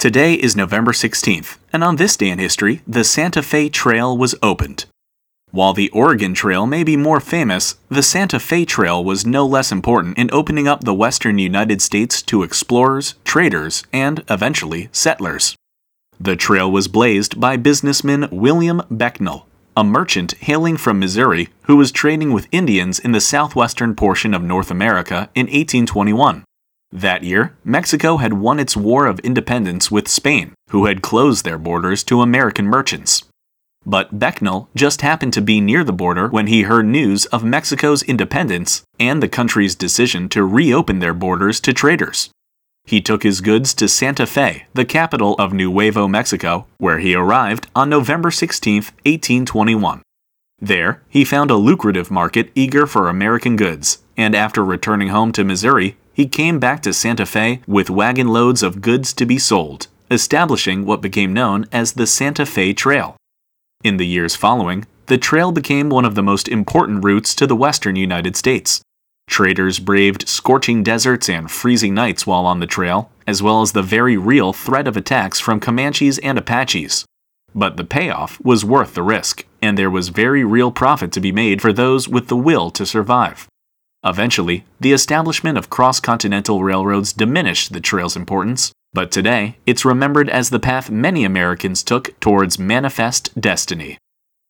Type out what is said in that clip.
Today is November 16th, and on this day in history, the Santa Fe Trail was opened. While the Oregon Trail may be more famous, the Santa Fe Trail was no less important in opening up the western United States to explorers, traders, and, eventually, settlers. The trail was blazed by businessman William Becknell, a merchant hailing from Missouri who was trading with Indians in the southwestern portion of North America in 1821. That year, Mexico had won its War of Independence with Spain, who had closed their borders to American merchants. But Becknell just happened to be near the border when he heard news of Mexico's independence and the country's decision to reopen their borders to traders. He took his goods to Santa Fe, the capital of Nuevo Mexico, where he arrived on November 16, 1821. There, he found a lucrative market eager for American goods, and after returning home to Missouri, he came back to Santa Fe with wagon loads of goods to be sold, establishing what became known as the Santa Fe Trail. In the years following, the trail became one of the most important routes to the western United States. Traders braved scorching deserts and freezing nights while on the trail, as well as the very real threat of attacks from Comanches and Apaches. But the payoff was worth the risk, and there was very real profit to be made for those with the will to survive. Eventually, the establishment of cross continental railroads diminished the trail's importance, but today, it's remembered as the path many Americans took towards manifest destiny.